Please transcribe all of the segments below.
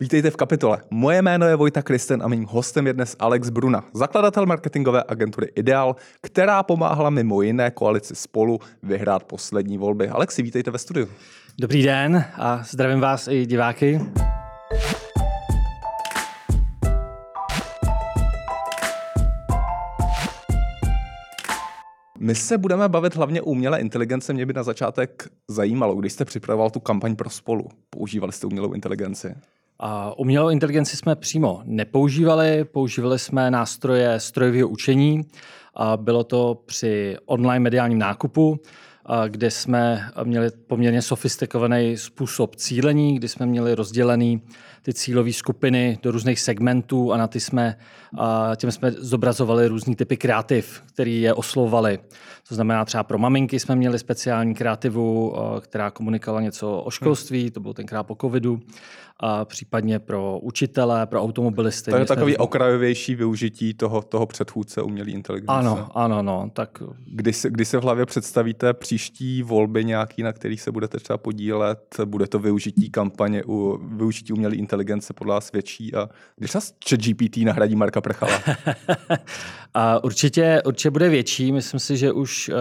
Vítejte v kapitole. Moje jméno je Vojta Kristen a mým hostem je dnes Alex Bruna, zakladatel marketingové agentury Ideal, která pomáhala mimo jiné koalici Spolu vyhrát poslední volby. Alexi, vítejte ve studiu. Dobrý den a zdravím vás i diváky. My se budeme bavit hlavně o umělé inteligence. Mě by na začátek zajímalo, když jste připravoval tu kampaň pro spolu, používali jste umělou inteligenci? Umělou inteligenci jsme přímo nepoužívali, používali jsme nástroje strojového učení. Bylo to při online mediálním nákupu, kde jsme měli poměrně sofistikovaný způsob cílení, kdy jsme měli rozdělený ty cílové skupiny do různých segmentů a na ty jsme, těm jsme zobrazovali různý typy kreativ, který je oslovovali. To znamená třeba pro maminky jsme měli speciální kreativu, která komunikovala něco o školství, to bylo tenkrát po covidu a případně pro učitele, pro automobilisty. To je takový jsme... okrajovější využití toho, toho předchůdce umělé inteligence. Ano, ano, no. Tak... Kdy, se, kdy se v hlavě představíte příští volby nějaký, na kterých se budete třeba podílet, bude to využití kampaně u využití umělé inteligence podle vás větší a když se chat GPT nahradí Marka Prchala? a určitě, určitě bude větší, myslím si, že už uh,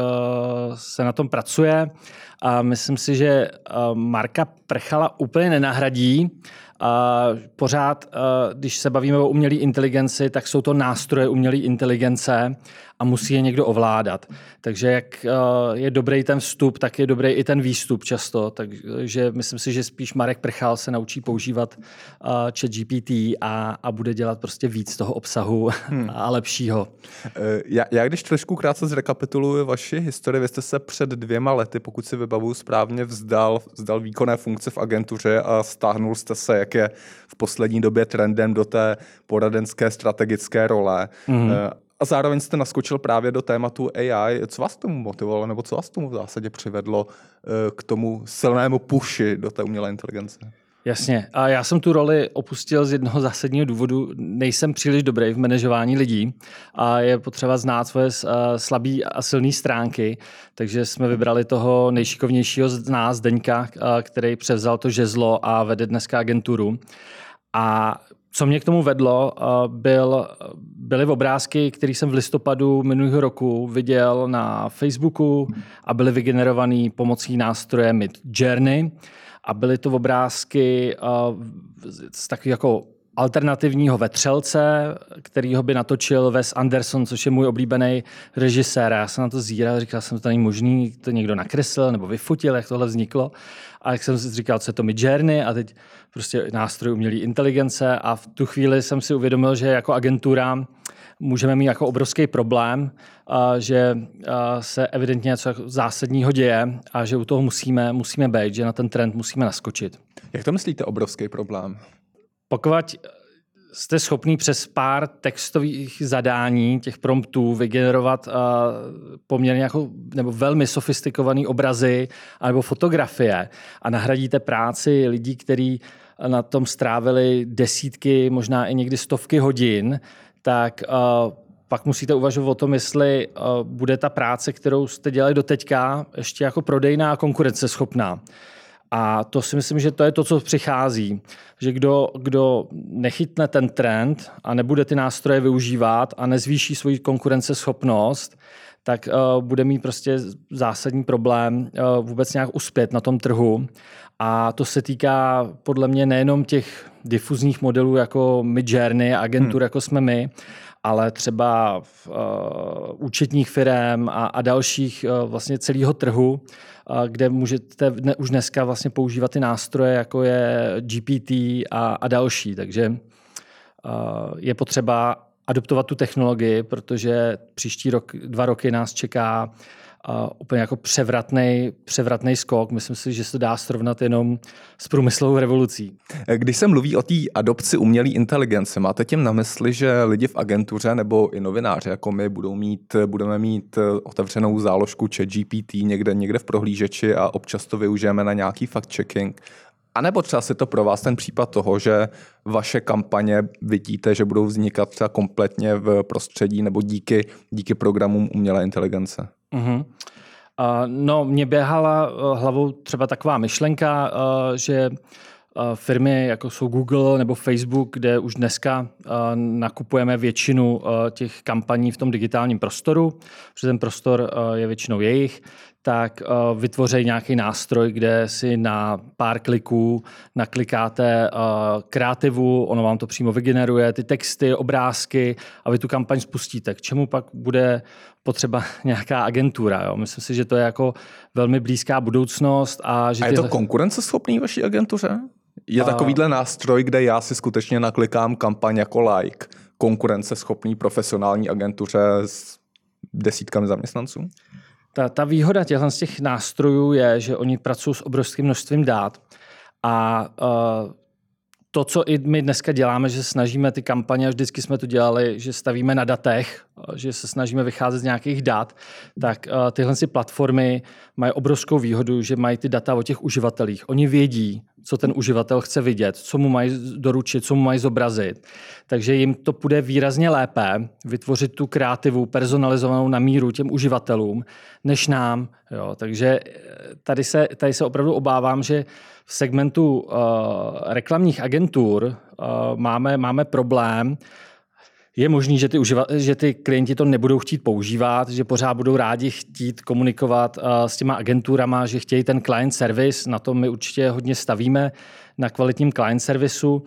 se na tom pracuje. A myslím si, že Marka Prchala úplně nenahradí. A pořád, když se bavíme o umělé inteligenci, tak jsou to nástroje umělé inteligence a musí je někdo ovládat. Takže jak eh, je dobrý ten vstup, tak je dobrý i ten výstup často. Takže myslím si, že spíš Marek Prchal se naučí používat eh, chat GPT a, a bude dělat prostě víc toho obsahu hmm. a lepšího. Eh, já, já když trošku krátce zrekapituluji vaši historii, vy jste se před dvěma lety, pokud si vybavuju správně, vzdal, vzdal výkonné funkce v agentuře a stáhnul jste se, jak je v poslední době trendem do té poradenské strategické role. Hmm a zároveň jste naskočil právě do tématu AI. Co vás tomu motivovalo, nebo co vás tomu v zásadě přivedlo eh, k tomu silnému puši do té umělé inteligence? Jasně. A já jsem tu roli opustil z jednoho zásadního důvodu. Nejsem příliš dobrý v manažování lidí a je potřeba znát svoje eh, slabé a silné stránky, takže jsme vybrali toho nejšikovnějšího z nás, Deňka, eh, který převzal to žezlo a vede dneska agenturu. A co mě k tomu vedlo, byl, byly obrázky, které jsem v listopadu minulého roku viděl na Facebooku a byly vygenerované pomocí nástroje Mid Journey. A byly to obrázky z takového jako alternativního vetřelce, kterýho by natočil Wes Anderson, což je můj oblíbený režisér. Já jsem na to zíral, říkal jsem, to není možný, to někdo nakreslil nebo vyfotil, jak tohle vzniklo. A jak jsem si říkal, co je to Midjourney a teď prostě nástroj umělé inteligence a v tu chvíli jsem si uvědomil, že jako agentura můžeme mít jako obrovský problém, že se evidentně něco zásadního děje a že u toho musíme, musíme být, že na ten trend musíme naskočit. Jak to myslíte obrovský problém? Pokud jste schopný přes pár textových zadání, těch promptů, vygenerovat uh, poměrně jako, nebo velmi sofistikované obrazy nebo fotografie a nahradíte práci lidí, kteří na tom strávili desítky, možná i někdy stovky hodin, tak uh, pak musíte uvažovat o tom, jestli uh, bude ta práce, kterou jste dělali do teďka, ještě jako prodejná a konkurenceschopná. A to si myslím, že to je to, co přichází. Že kdo, kdo nechytne ten trend a nebude ty nástroje využívat a nezvýší svoji konkurenceschopnost, tak uh, bude mít prostě zásadní problém uh, vůbec nějak uspět na tom trhu. A to se týká podle mě nejenom těch difuzních modelů jako Midjourney, agentur hmm. jako jsme my, ale třeba v, uh, účetních firm a, a dalších uh, vlastně celého trhu, kde můžete už dneska vlastně používat ty nástroje, jako je GPT a, a další. Takže je potřeba adoptovat tu technologii, protože příští rok, dva roky nás čeká uh, úplně jako převratný, převratný skok. Myslím si, že se dá srovnat jenom s průmyslovou revolucí. Když se mluví o té adopci umělé inteligence, máte tím na mysli, že lidi v agentuře nebo i novináři jako my budou mít, budeme mít otevřenou záložku chat GPT někde, někde v prohlížeči a občas to využijeme na nějaký fact-checking a nebo třeba si to pro vás ten případ toho, že vaše kampaně vidíte, že budou vznikat třeba kompletně v prostředí nebo díky, díky programům umělé inteligence? Uh-huh. Uh, no, mě běhala uh, hlavou třeba taková myšlenka, uh, že firmy, jako jsou Google nebo Facebook, kde už dneska nakupujeme většinu těch kampaní v tom digitálním prostoru, protože ten prostor je většinou jejich, tak vytvoří nějaký nástroj, kde si na pár kliků naklikáte kreativu, ono vám to přímo vygeneruje, ty texty, obrázky a vy tu kampaň spustíte. K čemu pak bude potřeba nějaká agentura? Jo? Myslím si, že to je jako velmi blízká budoucnost. A, že a je to konkurenceschopný vaší agentuře? Je a... takovýhle nástroj, kde já si skutečně naklikám kampaň jako like, konkurenceschopný profesionální agentuře s desítkami zaměstnanců? Ta, ta výhoda těchto z těch nástrojů je, že oni pracují s obrovským množstvím dát a uh, to, co i my dneska děláme, že snažíme ty kampaně, vždycky jsme to dělali, že stavíme na datech, že se snažíme vycházet z nějakých dat, tak tyhle si platformy mají obrovskou výhodu, že mají ty data o těch uživatelích. Oni vědí, co ten uživatel chce vidět, co mu mají doručit, co mu mají zobrazit. Takže jim to půjde výrazně lépe vytvořit tu kreativu personalizovanou na míru těm uživatelům, než nám. Jo. Takže eh, tady se, tady se opravdu obávám, že v segmentu uh, reklamních agentur uh, máme, máme problém, je možný, že ty, uživa- že ty klienti to nebudou chtít používat, že pořád budou rádi chtít komunikovat uh, s těma agenturama, že chtějí ten client service, na tom my určitě hodně stavíme, na kvalitním client servisu,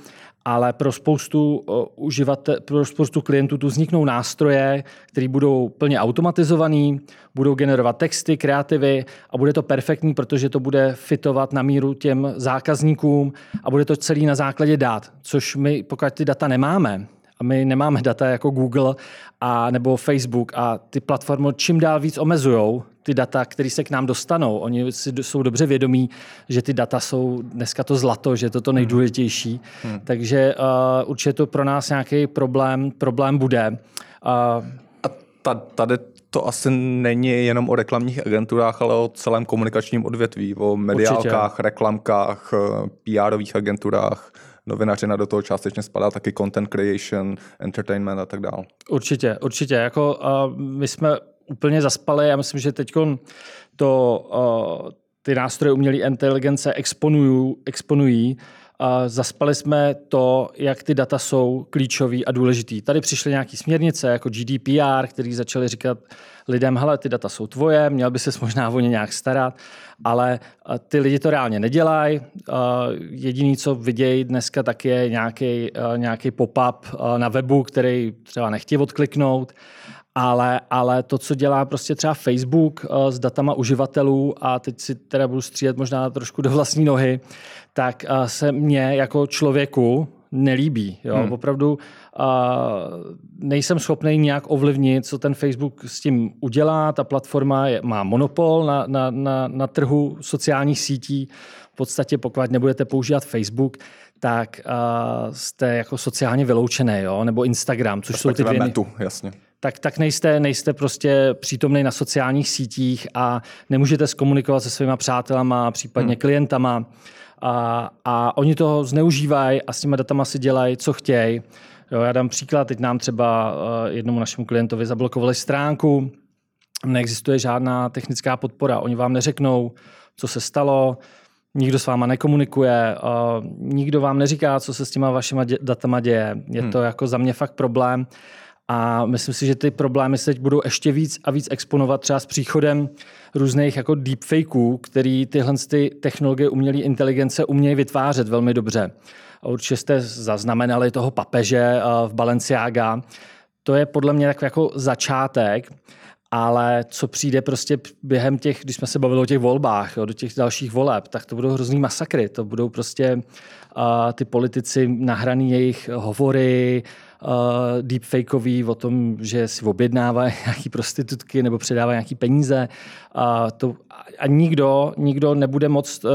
ale pro spoustu, uh, uživate, pro spoustu klientů tu vzniknou nástroje, které budou plně automatizovaný, budou generovat texty, kreativy a bude to perfektní, protože to bude fitovat na míru těm zákazníkům a bude to celý na základě dát, což my, pokud ty data nemáme, a my nemáme data jako Google a nebo Facebook a ty platformy čím dál víc omezují ty data, které se k nám dostanou. Oni si jsou dobře vědomí, že ty data jsou dneska to zlato, že to to nejdůležitější. Hmm. Takže uh, určitě to pro nás nějaký problém, problém bude. Uh, a tady to asi není jenom o reklamních agenturách, ale o celém komunikačním odvětví, o mediálkách, Určitě. reklamkách, eh, PR-ových agenturách novinařina do toho částečně spadá taky content creation, entertainment a tak dále. Určitě, určitě. Jako, uh, my jsme úplně zaspali. Já myslím, že teď to uh, ty nástroje umělé inteligence exponují, exponují zaspali jsme to, jak ty data jsou klíčový a důležitý. Tady přišly nějaké směrnice jako GDPR, který začali říkat lidem, hele, ty data jsou tvoje, měl by se možná o ně nějak starat, ale ty lidi to reálně nedělají. Jediný, co vidějí dneska, tak je nějaký, nějaký pop-up na webu, který třeba nechtějí odkliknout ale, ale to, co dělá prostě třeba Facebook uh, s datama uživatelů, a teď si teda budu střílet možná trošku do vlastní nohy, tak uh, se mně jako člověku nelíbí. Jo? Hmm. Opravdu uh, nejsem schopný nějak ovlivnit, co ten Facebook s tím udělá. Ta platforma je, má monopol na, na, na, na trhu sociálních sítí. V podstatě pokud nebudete používat Facebook, tak uh, jste jako sociálně vyloučený, jo? nebo Instagram, což jsou ty dvě... Metu, jasně tak, tak nejste, nejste prostě přítomný na sociálních sítích a nemůžete zkomunikovat se svýma přátelama, případně hmm. klientama. A, a oni to zneužívají a s těma datama si dělají, co chtějí. Jo, já dám příklad, teď nám třeba uh, jednomu našemu klientovi zablokovali stránku, neexistuje žádná technická podpora, oni vám neřeknou, co se stalo, nikdo s váma nekomunikuje, uh, nikdo vám neříká, co se s těma vašima dě- datama děje. Je hmm. to jako za mě fakt problém. A myslím si, že ty problémy se teď budou ještě víc a víc exponovat třeba s příchodem různých jako deepfakeů, který tyhle ty technologie umělé inteligence umějí vytvářet velmi dobře. A určitě jste zaznamenali toho papeže eh, v Balenciaga. To je podle mě takový jako začátek, ale co přijde prostě během těch, když jsme se bavili o těch volbách, jo, do těch dalších voleb, tak to budou hrozný masakry. To budou prostě uh, ty politici nahraný jejich hovory, uh, deepfakeový o tom, že si objednává nějaký prostitutky nebo předává nějaký peníze. A, to, a nikdo, nikdo nebude moct eh,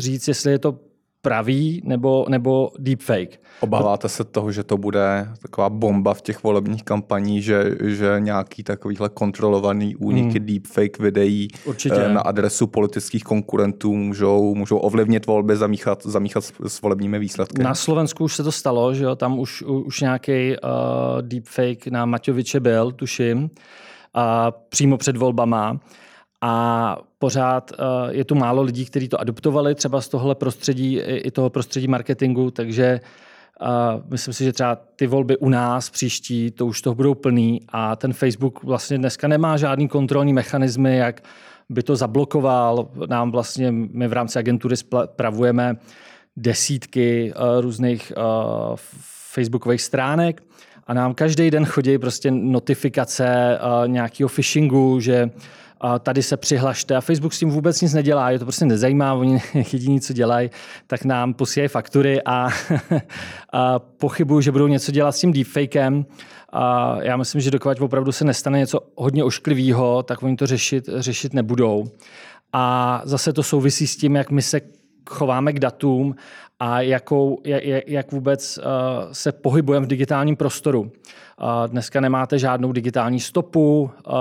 říct, jestli je to pravý nebo, nebo deepfake. Obáváte se toho, že to bude taková bomba v těch volebních kampaních, že, že nějaký takovýhle kontrolovaný úniky hmm. deepfake videí Určitě. Eh, na adresu politických konkurentů můžou, můžou ovlivnit volby, zamíchat, zamíchat s, s volebními výsledky? Na Slovensku už se to stalo, že jo? tam už, už nějaký uh, deepfake na Maťoviče byl, tuším, uh, přímo před volbama A pořád je tu málo lidí, kteří to adoptovali třeba z tohle prostředí, i toho prostředí marketingu, takže a myslím si, že třeba ty volby u nás příští, to už toho budou plný a ten Facebook vlastně dneska nemá žádný kontrolní mechanismy, jak by to zablokoval. Nám vlastně, my v rámci agentury spravujeme desítky uh, různých facebookových stránek a nám každý den chodí prostě notifikace nějakého phishingu, že a tady se přihlašte a Facebook s tím vůbec nic nedělá, je to prostě nezajímá, oni jediní, co dělají, tak nám posílají faktury a, a pochybuju, že budou něco dělat s tím deepfakem. A já myslím, že dokud opravdu se nestane něco hodně ošklivého, tak oni to řešit, řešit nebudou. A zase to souvisí s tím, jak my se chováme k datům a jakou, jak, jak vůbec uh, se pohybujeme v digitálním prostoru. Uh, dneska nemáte žádnou digitální stopu, uh,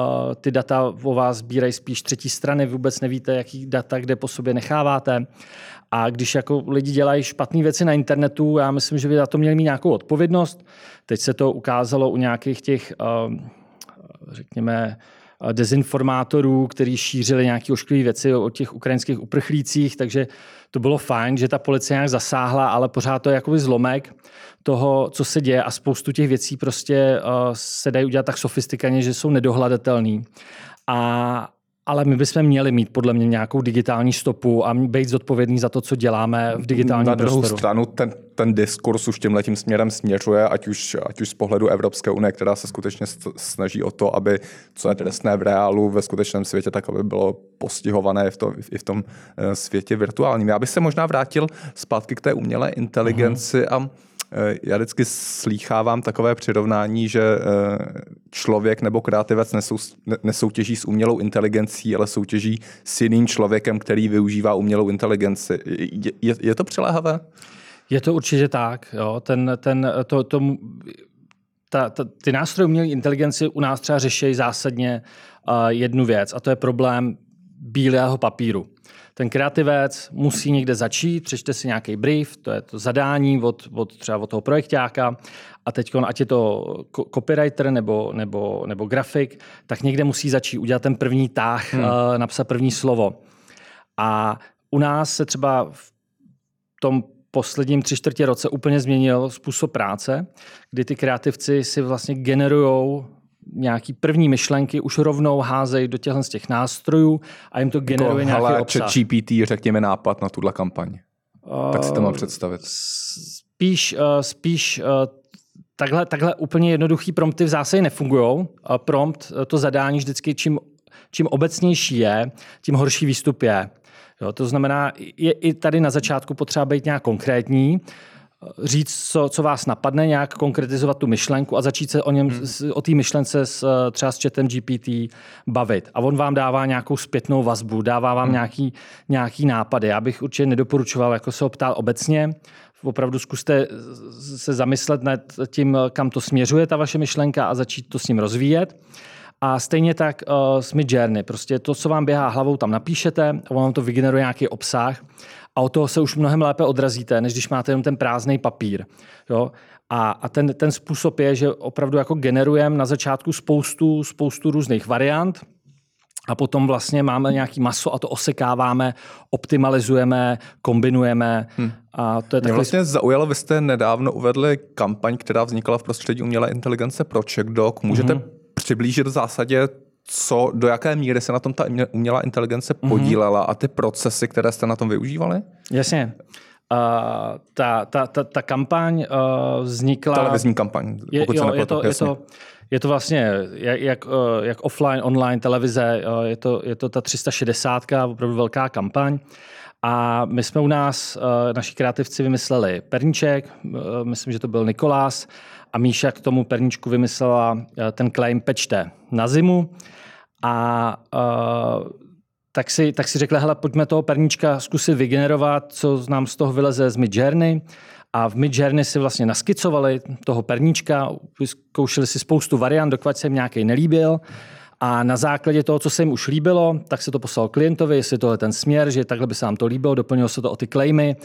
ty data o vás sbírají spíš třetí strany, vůbec nevíte, jaký data kde po sobě necháváte. A když jako lidi dělají špatné věci na internetu, já myslím, že by za to měli mít nějakou odpovědnost. Teď se to ukázalo u nějakých těch, řekněme, dezinformátorů, kteří šířili nějaké ošklivé věci o těch ukrajinských uprchlících, takže to bylo fajn, že ta policie nějak zasáhla, ale pořád to je jakoby zlomek toho, co se děje a spoustu těch věcí prostě se dají udělat tak sofistikovaně, že jsou nedohledatelné. A, ale my bychom měli mít podle mě nějakou digitální stopu a být zodpovědný za to, co děláme v digitálním Na druhou prostoru. stranu ten, ten diskurs už tímhle tím směrem směřuje, ať už, ať už z pohledu Evropské unie, která se skutečně snaží o to, aby co je trestné v reálu, ve skutečném světě, tak aby bylo postihované v tom, i v tom eh, světě virtuálním. Já bych se možná vrátil zpátky k té umělé inteligenci uh-huh. a já vždycky slýchávám takové přirovnání, že eh, člověk nebo kreativec nesou, nesoutěží s umělou inteligencí, ale soutěží s jiným člověkem, který využívá umělou inteligenci. Je, je to přiléhavé? Je to určitě tak. Jo. Ten, ten, to, to, ta, ta, ty nástroje umělé inteligence u nás třeba řeší zásadně uh, jednu věc, a to je problém bílého papíru. Ten kreativec musí někde začít, přečte si nějaký brief, to je to zadání od, od třeba od toho projektáka a teď, ať je to copywriter nebo, nebo, nebo grafik, tak někde musí začít udělat ten první táh, hmm. uh, napsat první slovo. A u nás se třeba v tom posledním tři čtvrtě roce úplně změnil způsob práce, kdy ty kreativci si vlastně generují nějaký první myšlenky už rovnou házejí do těchto z těch nástrojů a jim to jako generuje jako, nějaký obsah. GPT, řekněme, nápad na tuhle kampaň. Uh, tak si to mám představit. Spíš, uh, spíš uh, takhle, takhle úplně jednoduchý prompty v zásadě nefungují. Uh, prompt, uh, to zadání vždycky, čím, čím obecnější je, tím horší výstup je. Jo, to znamená, je i tady na začátku potřeba být nějak konkrétní, říct, co, co vás napadne, nějak konkretizovat tu myšlenku a začít se o, něm, hmm. o té myšlence s, třeba s chatem GPT bavit. A on vám dává nějakou zpětnou vazbu, dává vám hmm. nějaký, nějaký nápady. Já bych určitě nedoporučoval jako se ho ptát obecně, opravdu zkuste se zamyslet nad tím, kam to směřuje ta vaše myšlenka a začít to s ním rozvíjet. A stejně tak uh, s Midjourney. Prostě to, co vám běhá hlavou, tam napíšete a on vám to vygeneruje nějaký obsah a od toho se už mnohem lépe odrazíte, než když máte jenom ten prázdný papír. Jo? A, a ten, ten způsob je, že opravdu jako generujeme na začátku spoustu, spoustu různých variant, a potom vlastně máme nějaký maso a to osekáváme, optimalizujeme, kombinujeme. Hmm. A to je Mě vlastně zaujalo, vy jste nedávno uvedli kampaň, která vznikla v prostředí umělé inteligence pro CheckDoc. Můžete hmm. přiblížit v zásadě co, do jaké míry se na tom ta umělá inteligence mhm. podílela mm-hmm. a ty procesy, které jste na tom využívali? Jasně. Uh, ta, ta, ta, ta kampaň uh, vznikla... Televizní kampaň, pokud je, jo, se je to, je, to, je to vlastně jak, jak, uh, jak offline, online televize, uh, je, to, je to ta 360, opravdu velká kampaň. A my jsme u nás, uh, naši kreativci, vymysleli perníček, uh, myslím, že to byl Nikolás, a Míša k tomu perníčku vymyslela uh, ten claim pečte na zimu. A tak si, tak si řekla, hele, pojďme toho perníčka zkusit vygenerovat, co nám z toho vyleze z Midjourney. A v Midjourney si vlastně naskicovali toho perníčka, vyzkoušeli si spoustu variant, dokud se jim nějaký nelíbil. A na základě toho, co se jim už líbilo, tak se to poslal klientovi, jestli to je ten směr, že takhle by se nám to líbilo, doplnilo se to o ty claimy,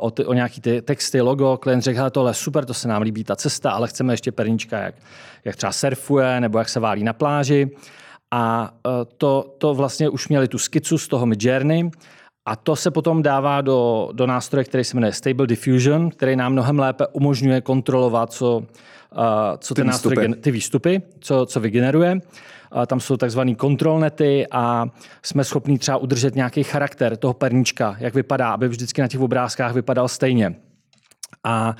o, ty, o nějaký ty texty, logo. Klient řekl, hele, tohle je super, to se nám líbí ta cesta, ale chceme ještě perníčka, jak, jak třeba surfuje nebo jak se válí na pláži. A to, to vlastně už měli tu skicu z toho Midjourney, a to se potom dává do, do nástroje, který se jmenuje Stable Diffusion, který nám mnohem lépe umožňuje kontrolovat, co, uh, co ty ten nástroj, výstupy. ty výstupy, co, co vygeneruje. Uh, tam jsou takzvané kontrolnety a jsme schopni třeba udržet nějaký charakter toho perníčka, jak vypadá, aby vždycky na těch obrázkách vypadal stejně. A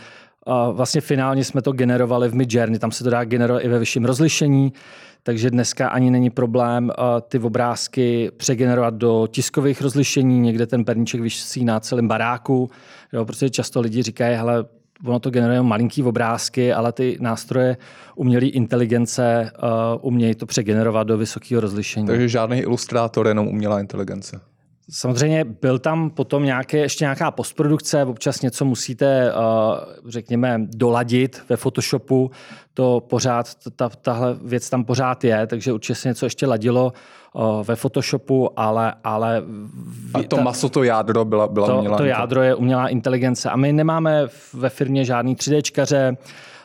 uh, vlastně finálně jsme to generovali v Midjourney, tam se to dá generovat i ve vyšším rozlišení, takže dneska ani není problém uh, ty obrázky přegenerovat do tiskových rozlišení, někde ten perníček vysí na celém baráku, jo, protože často lidi říkají, hele, ono to generuje malinký obrázky, ale ty nástroje umělé inteligence uh, umějí to přegenerovat do vysokého rozlišení. Takže žádný ilustrátor, jenom umělá inteligence. Samozřejmě byl tam potom nějaké, ještě nějaká postprodukce, občas něco musíte, řekněme, doladit ve Photoshopu, to pořád, ta, tahle věc tam pořád je, takže určitě se něco ještě ladilo ve Photoshopu, ale... ale a to ta, maso, to jádro byla, byla to, umělá To jádro je umělá inteligence. A my nemáme ve firmě žádný 3Dčkaře,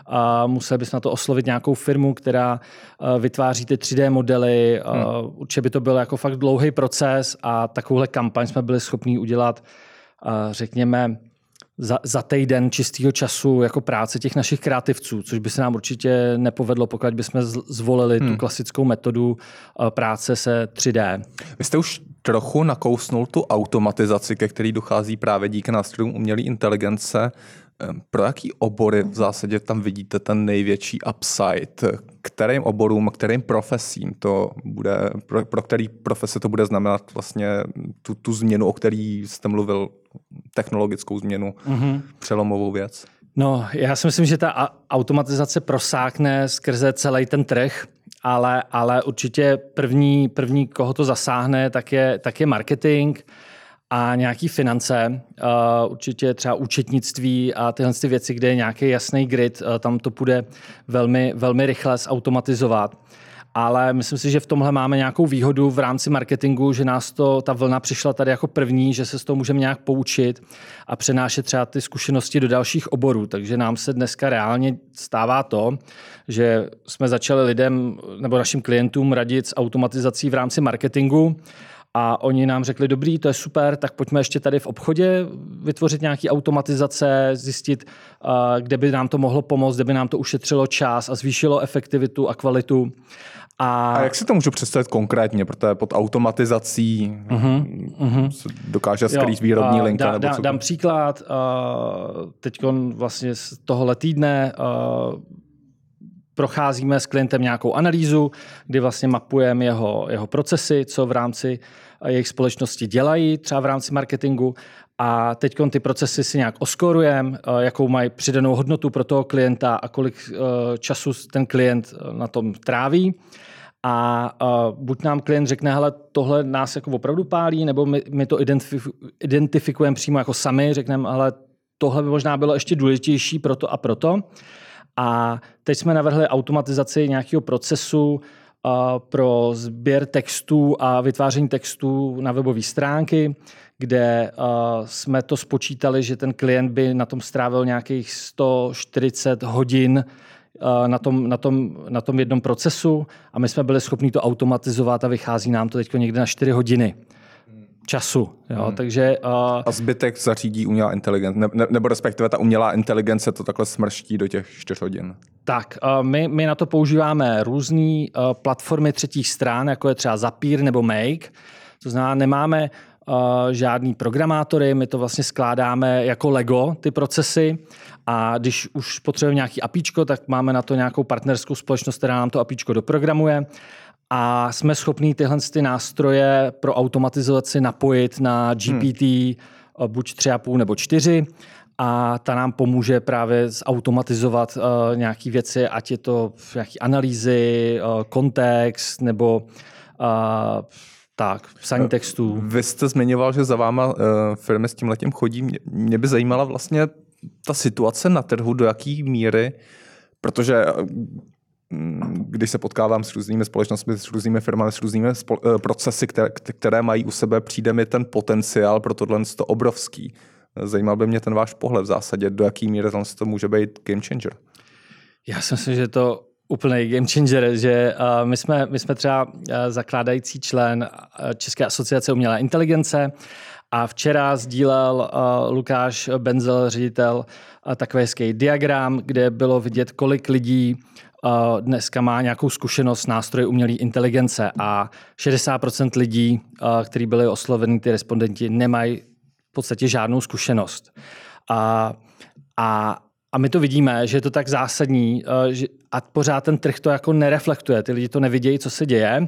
a musel bys na to oslovit nějakou firmu, která vytváří ty 3D modely. Hmm. Určitě by to byl jako fakt dlouhý proces a takovouhle kampaň jsme byli schopni udělat, řekněme, za, za týden čistého času jako práce těch našich kreativců, což by se nám určitě nepovedlo, pokud bychom zvolili hmm. tu klasickou metodu práce se 3D. Vy jste už trochu nakousnul tu automatizaci, ke který dochází právě díky nástrojům umělé inteligence. Pro jaký obory v zásadě tam vidíte ten největší upside? Kterým oborům, kterým profesím to bude, pro, pro který profese to bude znamenat vlastně tu, tu změnu, o který jste mluvil, technologickou změnu, mm-hmm. přelomovou věc? No, já si myslím, že ta automatizace prosákne skrze celý ten trh, ale, ale určitě první, první, koho to zasáhne, tak je, tak je marketing a nějaký finance, uh, určitě třeba účetnictví a tyhle ty věci, kde je nějaký jasný grid, uh, tam to půjde velmi, velmi rychle zautomatizovat. Ale myslím si, že v tomhle máme nějakou výhodu v rámci marketingu, že nás to, ta vlna přišla tady jako první, že se z toho můžeme nějak poučit a přenášet třeba ty zkušenosti do dalších oborů. Takže nám se dneska reálně stává to, že jsme začali lidem nebo našim klientům radit s automatizací v rámci marketingu a oni nám řekli, dobrý, to je super, tak pojďme ještě tady v obchodě vytvořit nějaké automatizace, zjistit, kde by nám to mohlo pomoct, kde by nám to ušetřilo čas a zvýšilo efektivitu a kvalitu. A... a jak si to můžu představit konkrétně, protože pod automatizací uh-huh, uh-huh. se dokáže skrýt jo, výrobní uh, linka? Dá, nebo dá, dám příklad. Uh, Teď vlastně z tohohle týdne uh, procházíme s klientem nějakou analýzu, kdy vlastně mapujeme jeho, jeho procesy, co v rámci jejich společnosti dělají, třeba v rámci marketingu. A teď ty procesy si nějak oskorujeme, jakou mají přidanou hodnotu pro toho klienta a kolik času ten klient na tom tráví. A buď nám klient řekne, hele, tohle nás jako opravdu pálí, nebo my, my to identif- identifikujeme přímo jako sami, řekneme, ale tohle by možná bylo ještě důležitější proto a proto. A teď jsme navrhli automatizaci nějakého procesu pro sběr textů a vytváření textů na webové stránky, kde jsme to spočítali, že ten klient by na tom strávil nějakých 140 hodin na tom, na, tom, na tom jednom procesu. A my jsme byli schopni to automatizovat a vychází nám to teď někde na 4 hodiny času. Jo? Hmm. Takže, uh, a zbytek zařídí umělá inteligence, ne, ne, nebo respektive ta umělá inteligence to takhle smrští do těch 4 hodin. Tak, uh, my, my na to používáme různé uh, platformy třetích stran, jako je třeba Zapier nebo Make. To znamená, nemáme uh, žádný programátory, my to vlastně skládáme jako Lego, ty procesy. A když už potřebujeme nějaký apíčko, tak máme na to nějakou partnerskou společnost, která nám to apíčko doprogramuje a jsme schopní tyhle ty nástroje pro automatizaci napojit na GPT hmm. buď 3,5 nebo 4 a ta nám pomůže právě zautomatizovat uh, nějaké věci, ať je to nějaké analýzy, uh, kontext nebo uh, tak, psaní textů. Vy jste zmiňoval, že za váma uh, firmy s tím letím chodí. Mě, mě by zajímala vlastně ta situace na trhu, do jaký míry, protože když se potkávám s různými společnostmi, s různými firmami, s různými spo- procesy, které, které mají u sebe, přijde mi ten potenciál pro tohle to obrovský. Zajímal by mě ten váš pohled v zásadě, do jaký míry to může být game changer. Já si myslím, že to úplný game changer, že uh, my, jsme, my jsme třeba uh, zakládající člen České asociace umělé inteligence a včera sdílel Lukáš Benzel, ředitel, takový hezký diagram, kde bylo vidět, kolik lidí dneska má nějakou zkušenost s nástroji umělé inteligence a 60% lidí, uh, kteří byli osloveni, ty respondenti, nemají v podstatě žádnou zkušenost. A, a, a my to vidíme, že je to tak zásadní že, a pořád ten trh to jako nereflektuje. Ty lidi to nevidějí, co se děje.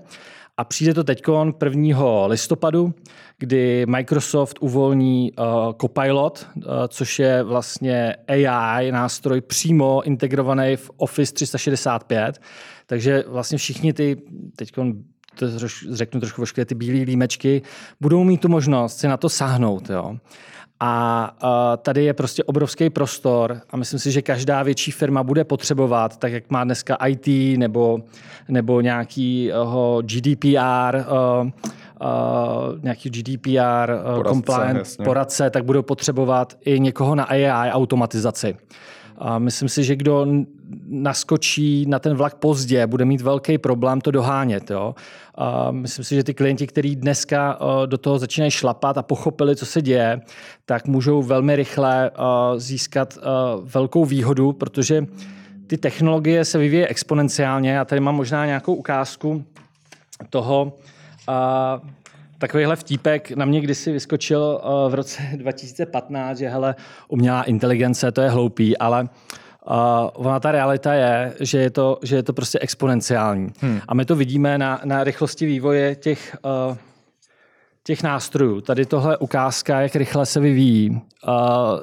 A přijde to teď 1. listopadu, kdy Microsoft uvolní uh, Copilot, uh, což je vlastně AI nástroj přímo integrovaný v Office 365. Takže vlastně všichni ty, teď to řeknu trošku vošklé, ty bílé límečky, budou mít tu možnost si na to sáhnout. Jo. A tady je prostě obrovský prostor a myslím si, že každá větší firma bude potřebovat, tak jak má dneska IT nebo, nebo nějakýho GDPR, uh, uh, nějaký GDPR uh, poradce, compliant jasně. poradce, tak budou potřebovat i někoho na AI automatizaci. A myslím si, že kdo naskočí na ten vlak pozdě, bude mít velký problém to dohánět. Jo? A myslím si, že ty klienti, kteří dneska eh, do toho začínají šlapat a pochopili, co se děje, tak můžou velmi rychle eh, získat eh, velkou výhodu, protože ty technologie se vyvíjí exponenciálně. Já tady mám možná nějakou ukázku toho, takovýhle vtípek na mě kdysi vyskočil v roce 2015, že hele, umělá inteligence, to je hloupý, ale uh, Uh, ona ta realita je, že je to, že je to prostě exponenciální. Hmm. A my to vidíme na, na rychlosti vývoje těch, uh, těch nástrojů. Tady tohle ukázka, jak rychle se vyvíjí uh,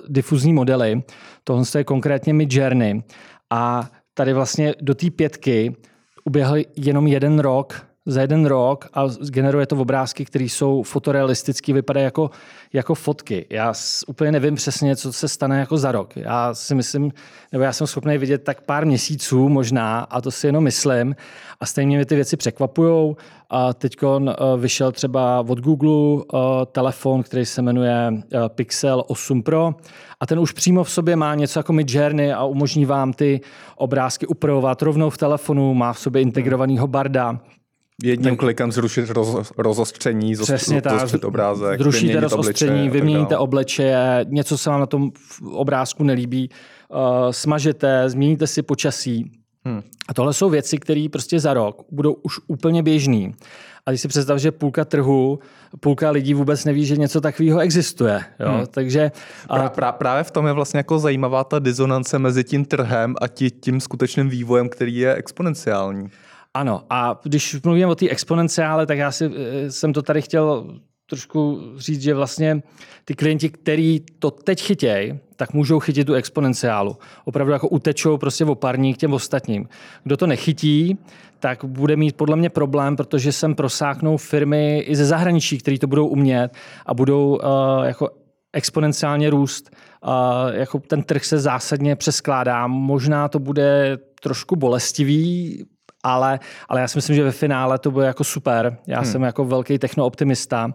difuzní modely. Tohle je konkrétně Midjourney. A tady vlastně do té pětky uběhl jenom jeden rok za jeden rok a generuje to obrázky, které jsou fotorealistické, vypadají jako, jako fotky. Já úplně nevím přesně, co se stane jako za rok. Já si myslím, nebo já jsem schopný vidět tak pár měsíců možná, a to si jenom myslím, a stejně mě ty věci překvapují. A teď eh, vyšel třeba od Google eh, telefon, který se jmenuje eh, Pixel 8 Pro a ten už přímo v sobě má něco jako Midjourney a umožní vám ty obrázky upravovat rovnou v telefonu, má v sobě integrovaného barda, Jedním tak, klikem zrušit roz, rozostření, přesně tak, obrázek, zrušíte rozostření, vyměníte obličeje, něco se vám na tom obrázku nelíbí, uh, smažete, změníte si počasí. Hmm. A tohle jsou věci, které prostě za rok budou už úplně běžný. A když si představ, že půlka trhu, půlka lidí vůbec neví, že něco takového existuje. Jo? Hmm. Takže, a... Prá, prá, právě v tom je vlastně jako zajímavá ta dizonance mezi tím trhem a tí, tím skutečným vývojem, který je exponenciální. Ano, a když mluvíme o té exponenciále, tak já si, eh, jsem to tady chtěl trošku říct, že vlastně ty klienti, kteří to teď chytějí, tak můžou chytit tu exponenciálu. Opravdu jako utečou prostě o parní k těm ostatním. Kdo to nechytí, tak bude mít podle mě problém, protože sem prosáknou firmy i ze zahraničí, které to budou umět a budou uh, jako exponenciálně růst. Uh, jako ten trh se zásadně přeskládá. Možná to bude trošku bolestivý ale, ale já si myslím, že ve finále to bude jako super. Já hmm. jsem jako velký technooptimista,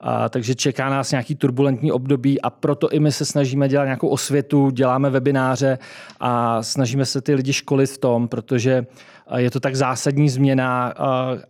a, takže čeká nás nějaký turbulentní období a proto i my se snažíme dělat nějakou osvětu, děláme webináře a snažíme se ty lidi školit v tom, protože je to tak zásadní změna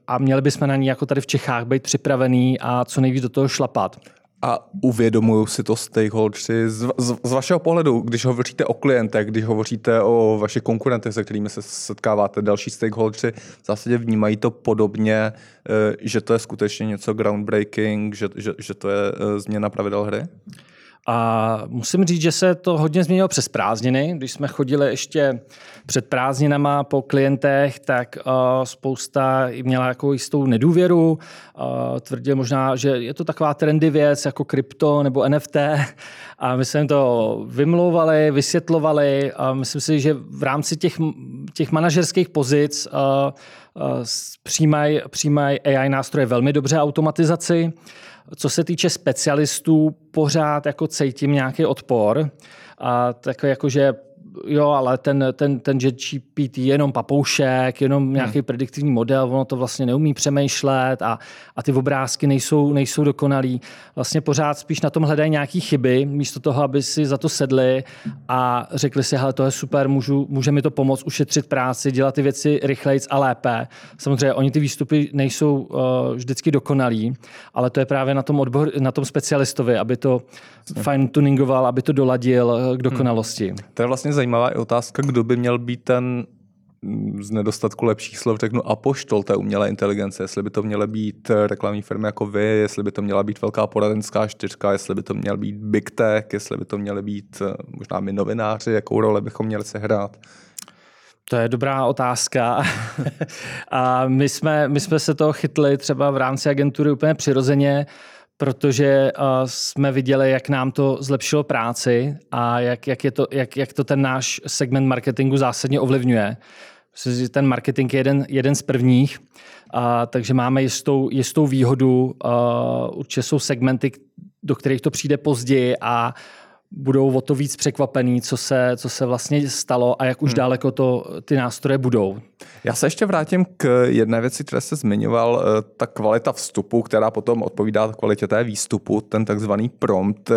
a měli bychom na ní jako tady v Čechách být připravený a co nejvíc do toho šlapat. A uvědomují si to stakeholders z, z, z vašeho pohledu, když hovoříte o klientech, když hovoříte o vašich konkurentech, se kterými se setkáváte, další stakeholders v zásadě vnímají to podobně, eh, že to je skutečně něco groundbreaking, že, že, že to je eh, změna pravidel hry? A musím říct, že se to hodně změnilo přes prázdniny. Když jsme chodili ještě před prázdninama po klientech, tak uh, spousta měla jako jistou nedůvěru. Uh, tvrdil možná, že je to taková trendy věc jako krypto nebo NFT. A my jsme to vymlouvali, vysvětlovali. A myslím si, že v rámci těch, těch manažerských pozic uh, uh, přijímají přijímaj AI nástroje velmi dobře automatizaci. Co se týče specialistů, pořád jako cítím nějaký odpor. A tak jako, že jo, ale ten, ten, ten GPT je jenom papoušek, jenom hmm. nějaký prediktivní model, ono to vlastně neumí přemýšlet a, a ty obrázky nejsou, nejsou dokonalý. Vlastně pořád spíš na tom hledají nějaké chyby, místo toho, aby si za to sedli a řekli si, hele, to je super, můžu, může mi to pomoct ušetřit práci, dělat ty věci rychleji a lépe. Samozřejmě oni ty výstupy nejsou uh, vždycky dokonalí, ale to je právě na tom, odbor, na tom specialistovi, aby to fine tuningoval, aby to doladil eh, k dokonalosti. Hmm. To je vlastně zajímavá i otázka, kdo by měl být ten z nedostatku lepších slov řeknu apoštol té umělé inteligence, jestli by to měly být eh, reklamní firmy jako vy, jestli by to měla být velká poradenská čtyřka, jestli by to měl být big tech, jestli by to měly být možná my novináři, jakou roli bychom měli sehrát. To je dobrá otázka. a my jsme, my jsme se toho chytli třeba v rámci agentury úplně přirozeně, protože jsme viděli, jak nám to zlepšilo práci a jak, jak, je to, jak, jak to ten náš segment marketingu zásadně ovlivňuje. Myslím, že ten marketing je jeden, jeden z prvních, uh, takže máme jistou, jistou výhodu. Uh, určitě jsou segmenty, do kterých to přijde později a budou o to víc překvapený, co se, co se vlastně stalo a jak už hmm. daleko to ty nástroje budou. Já se ještě vrátím k jedné věci, které jste zmiňoval, eh, ta kvalita vstupu, která potom odpovídá kvalitě té výstupu, ten takzvaný prompt. Eh,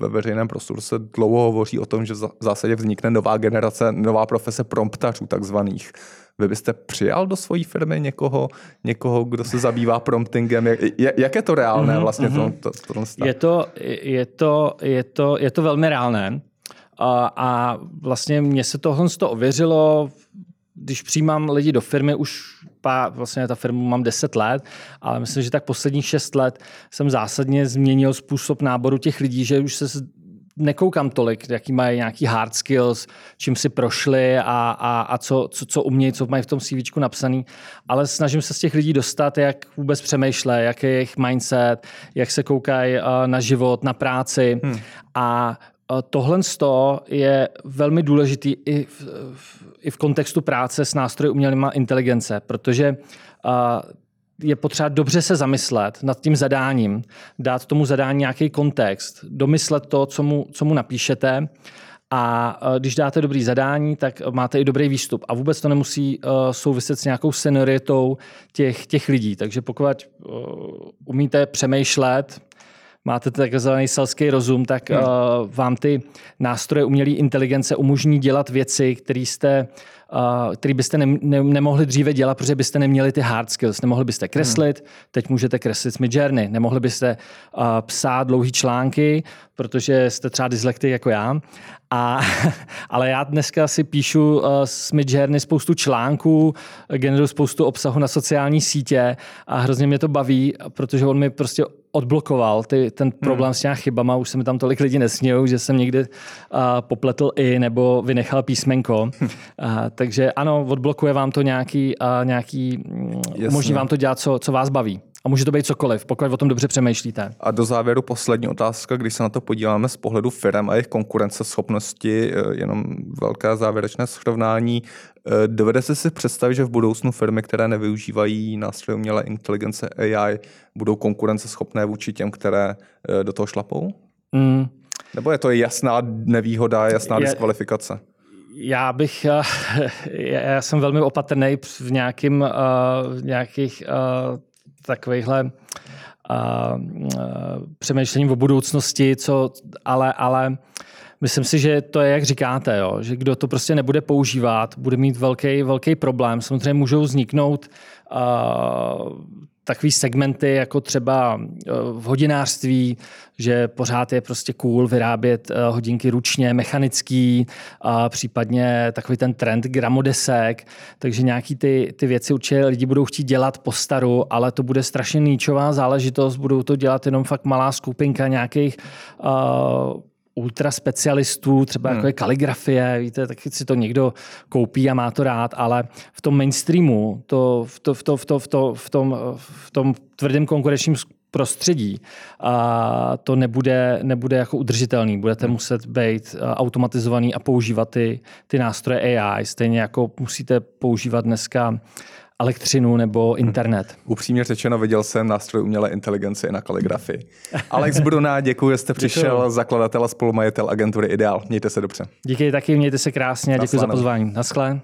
ve veřejném prostoru se dlouho hovoří o tom, že v zásadě vznikne nová generace, nová profese promptařů takzvaných. Vy byste přijal do své firmy někoho, někoho, kdo se zabývá promptingem? Jak, jak je to reálné mhm, vlastně? Mm-hmm. To, to, to, je, to, je, to, je, to, je to velmi reálné. A, a vlastně mě se tohle to ověřilo, když přijímám lidi do firmy, už pár, vlastně ta firmu mám 10 let, ale myslím, že tak posledních 6 let jsem zásadně změnil způsob náboru těch lidí, že už se nekoukám tolik, jaký mají nějaký hard skills, čím si prošli a, a, a co, co, co umějí, co mají v tom CV napsaný, ale snažím se z těch lidí dostat, jak vůbec přemýšlej, jaký je jejich mindset, jak se koukají uh, na život, na práci hmm. a uh, tohle je velmi důležitý i v, v, i v kontextu práce s nástroji umělé inteligence, protože uh, je potřeba dobře se zamyslet nad tím zadáním, dát tomu zadání nějaký kontext, domyslet to, co mu, co mu napíšete a e, když dáte dobrý zadání, tak máte i dobrý výstup. A vůbec to nemusí uh, souviset s nějakou senioritou těch, těch lidí. Takže pokud uh, umíte přemýšlet, máte takzvaný selský rozum, tak hmm. uh, vám ty nástroje umělé inteligence umožní dělat věci, které jste který byste ne, ne, nemohli dříve dělat, protože byste neměli ty hard skills. Nemohli byste kreslit, hmm. teď můžete kreslit s Midjourney. Nemohli byste uh, psát dlouhý články, protože jste třeba dyslektik jako já. A, ale já dneska si píšu uh, s Midjourney spoustu článků, generuju spoustu obsahu na sociální sítě a hrozně mě to baví, protože on mi prostě odblokoval ty, ten problém hmm. s těmi chybama. Už se mi tam tolik lidí nesmějou, že jsem někdy uh, popletl i nebo vynechal písmenko. uh, takže ano, odblokuje vám to nějaký, uh, nějaký umožní vám to dělat, co, co vás baví. A může to být cokoliv, pokud o tom dobře přemýšlíte. A do závěru poslední otázka, když se na to podíváme z pohledu firm a jejich konkurenceschopnosti, eh, jenom velké závěrečné srovnání. Eh, dovedete si představit, že v budoucnu firmy, které nevyužívají nástroje umělé inteligence AI, budou konkurenceschopné vůči těm, které eh, do toho šlapou? Mm. Nebo je to jasná nevýhoda, jasná je, diskvalifikace? Já bych, já jsem velmi opatrný v, nějakým, v nějakých takovýchhle uh, přemýšlením o budoucnosti, co, ale, ale myslím si, že to je, jak říkáte, jo, že kdo to prostě nebude používat, bude mít velký, velký problém. Samozřejmě můžou vzniknout uh, takový segmenty, jako třeba eh, v hodinářství, že pořád je prostě cool vyrábět eh, hodinky ručně, mechanický, a případně takový ten trend gramodesek, takže nějaký ty, ty věci určitě lidi budou chtít dělat po staru, ale to bude strašně níčová záležitost, budou to dělat jenom fakt malá skupinka nějakých uh, ultra specialistů, třeba hmm. jako je kaligrafie, víte, tak si to někdo koupí a má to rád, ale v tom mainstreamu, to, v, to, v, to, v, to, v, to, v, tom, v tom tvrdém konkurenčním prostředí a to nebude, nebude jako udržitelný. Budete hmm. muset být automatizovaný a používat ty, ty nástroje AI, stejně jako musíte používat dneska elektřinu nebo internet. Upřímně řečeno, viděl jsem nástroj umělé inteligence i na kaligrafii. Alex Bruna, děkuji, že jste přišel, děkuju. zakladatel a spolumajitel agentury Ideál. Mějte se dobře. Díky taky, mějte se krásně a děkuji za pozvání. Naschle.